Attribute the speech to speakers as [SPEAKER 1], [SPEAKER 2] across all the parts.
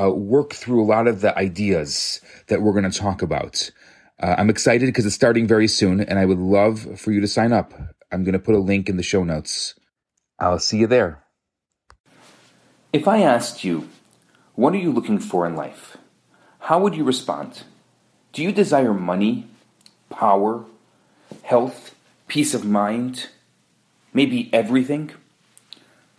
[SPEAKER 1] uh, work through a lot of the ideas that we're going to talk about. Uh, I'm excited because it's starting very soon, and I would love for you to sign up. I'm going to put a link in the show notes. I'll see you there.
[SPEAKER 2] If I asked you, what are you looking for in life? How would you respond? Do you desire money, power, health, peace of mind, maybe everything?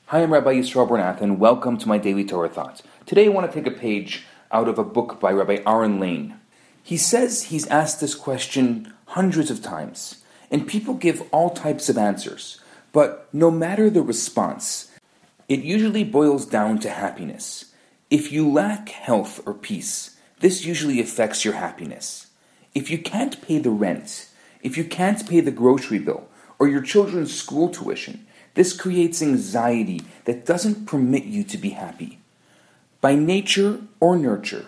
[SPEAKER 2] Hi, I'm Rabbi Yisrael Bernath, and welcome to my Daily Torah Thoughts. Today I want to take a page out of a book by Rabbi Aaron Lane. He says he's asked this question hundreds of times, and people give all types of answers. But no matter the response, it usually boils down to happiness. If you lack health or peace, this usually affects your happiness. If you can't pay the rent, if you can't pay the grocery bill, or your children's school tuition, this creates anxiety that doesn't permit you to be happy. By nature or nurture,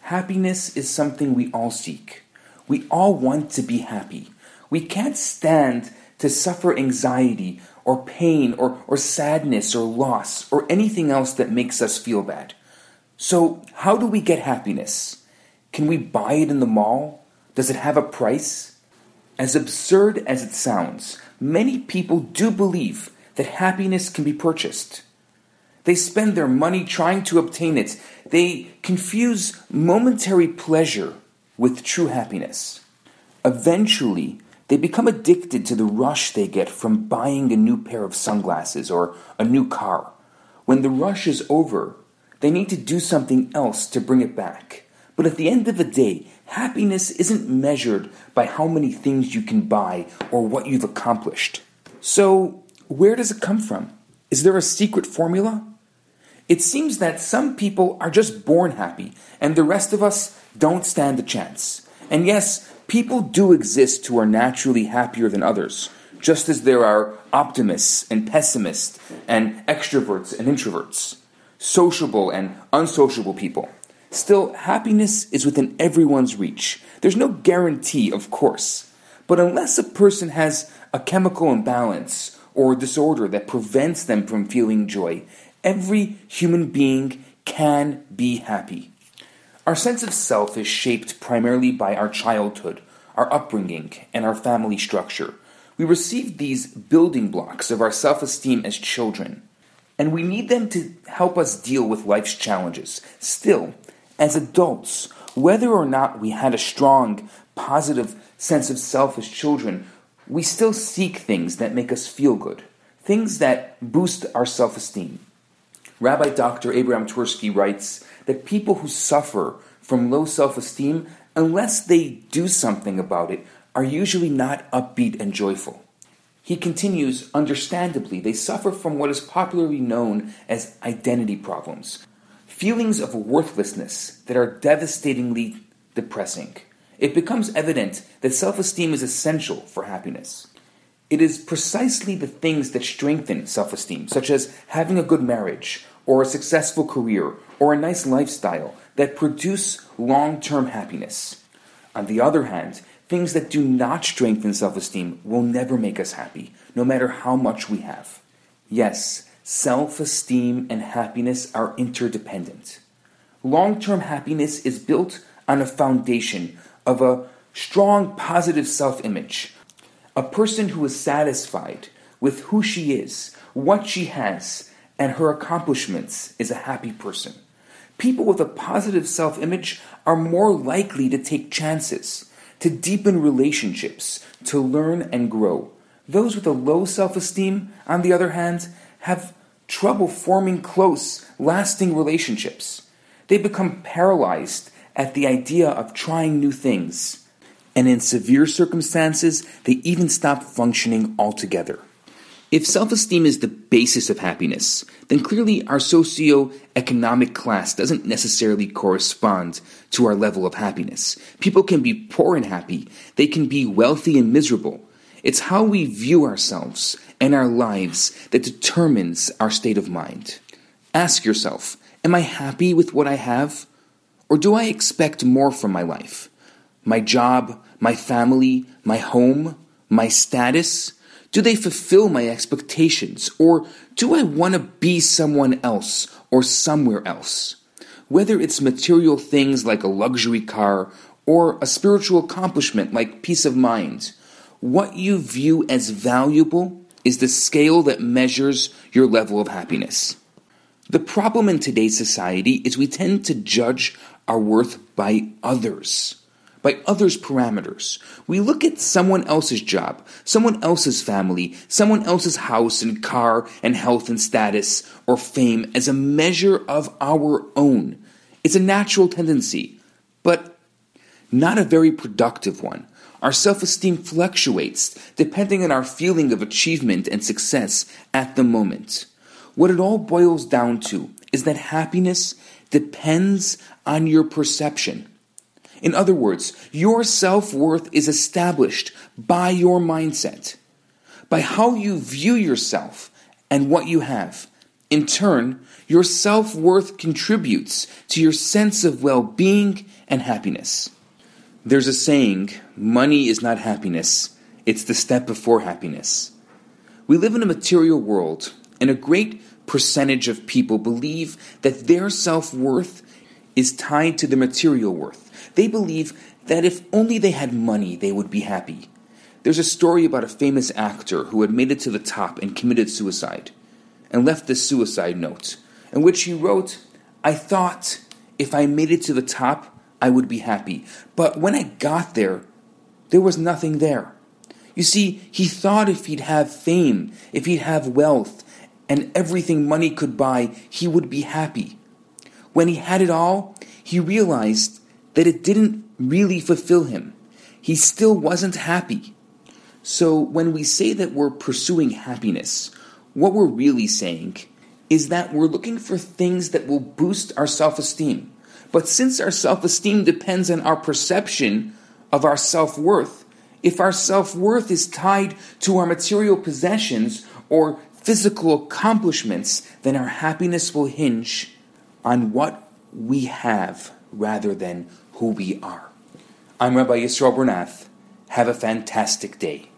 [SPEAKER 2] happiness is something we all seek. We all want to be happy. We can't stand to suffer anxiety or pain or, or sadness or loss or anything else that makes us feel bad. So, how do we get happiness? Can we buy it in the mall? Does it have a price? As absurd as it sounds, many people do believe that happiness can be purchased. They spend their money trying to obtain it. They confuse momentary pleasure with true happiness. Eventually, they become addicted to the rush they get from buying a new pair of sunglasses or a new car. When the rush is over, they need to do something else to bring it back. But at the end of the day, happiness isn't measured by how many things you can buy or what you've accomplished. So, where does it come from? Is there a secret formula? It seems that some people are just born happy, and the rest of us don't stand a chance. And yes, people do exist who are naturally happier than others, just as there are optimists and pessimists, and extroverts and introverts, sociable and unsociable people. Still, happiness is within everyone's reach. There's no guarantee, of course. But unless a person has a chemical imbalance or disorder that prevents them from feeling joy, every human being can be happy. Our sense of self is shaped primarily by our childhood, our upbringing, and our family structure. We receive these building blocks of our self esteem as children, and we need them to help us deal with life's challenges. Still, as adults, whether or not we had a strong, positive sense of self as children, we still seek things that make us feel good, things that boost our self esteem. Rabbi Dr. Abraham Twersky writes that people who suffer from low self esteem, unless they do something about it, are usually not upbeat and joyful. He continues, understandably, they suffer from what is popularly known as identity problems, feelings of worthlessness that are devastatingly depressing. It becomes evident that self esteem is essential for happiness. It is precisely the things that strengthen self esteem, such as having a good marriage, or a successful career, or a nice lifestyle, that produce long term happiness. On the other hand, things that do not strengthen self esteem will never make us happy, no matter how much we have. Yes, self esteem and happiness are interdependent. Long term happiness is built on a foundation of a strong positive self image a person who is satisfied with who she is, what she has, and her accomplishments is a happy person. People with a positive self image are more likely to take chances, to deepen relationships, to learn and grow. Those with a low self esteem, on the other hand, have trouble forming close, lasting relationships. They become paralyzed at the idea of trying new things and in severe circumstances, they even stop functioning altogether. If self esteem is the basis of happiness, then clearly our socio-economic class doesn't necessarily correspond to our level of happiness. People can be poor and happy, they can be wealthy and miserable. It's how we view ourselves and our lives that determines our state of mind. Ask yourself Am I happy with what I have? Or do I expect more from my life? My job, my family, my home, my status? Do they fulfill my expectations? Or do I want to be someone else or somewhere else? Whether it's material things like a luxury car or a spiritual accomplishment like peace of mind, what you view as valuable is the scale that measures your level of happiness. The problem in today's society is we tend to judge our worth by others by others' parameters. We look at someone else's job, someone else's family, someone else's house and car and health and status or fame as a measure of our own. It's a natural tendency, but not a very productive one. Our self esteem fluctuates depending on our feeling of achievement and success at the moment. What it all boils down to is that happiness depends on your perception. In other words, your self worth is established by your mindset, by how you view yourself and what you have. In turn, your self worth contributes to your sense of well being and happiness. There's a saying money is not happiness, it's the step before happiness. We live in a material world, and a great percentage of people believe that their self worth is tied to the material worth. They believe that if only they had money, they would be happy. There's a story about a famous actor who had made it to the top and committed suicide, and left this suicide note, in which he wrote, I thought if I made it to the top, I would be happy. But when I got there, there was nothing there. You see, he thought if he'd have fame, if he'd have wealth, and everything money could buy, he would be happy. When he had it all, he realized that it didn't really fulfill him. He still wasn't happy. So when we say that we're pursuing happiness, what we're really saying is that we're looking for things that will boost our self esteem. But since our self esteem depends on our perception of our self worth, if our self worth is tied to our material possessions or physical accomplishments, then our happiness will hinge on what we have rather than who we are. I'm Rabbi Yisrael Bernath. Have a fantastic day.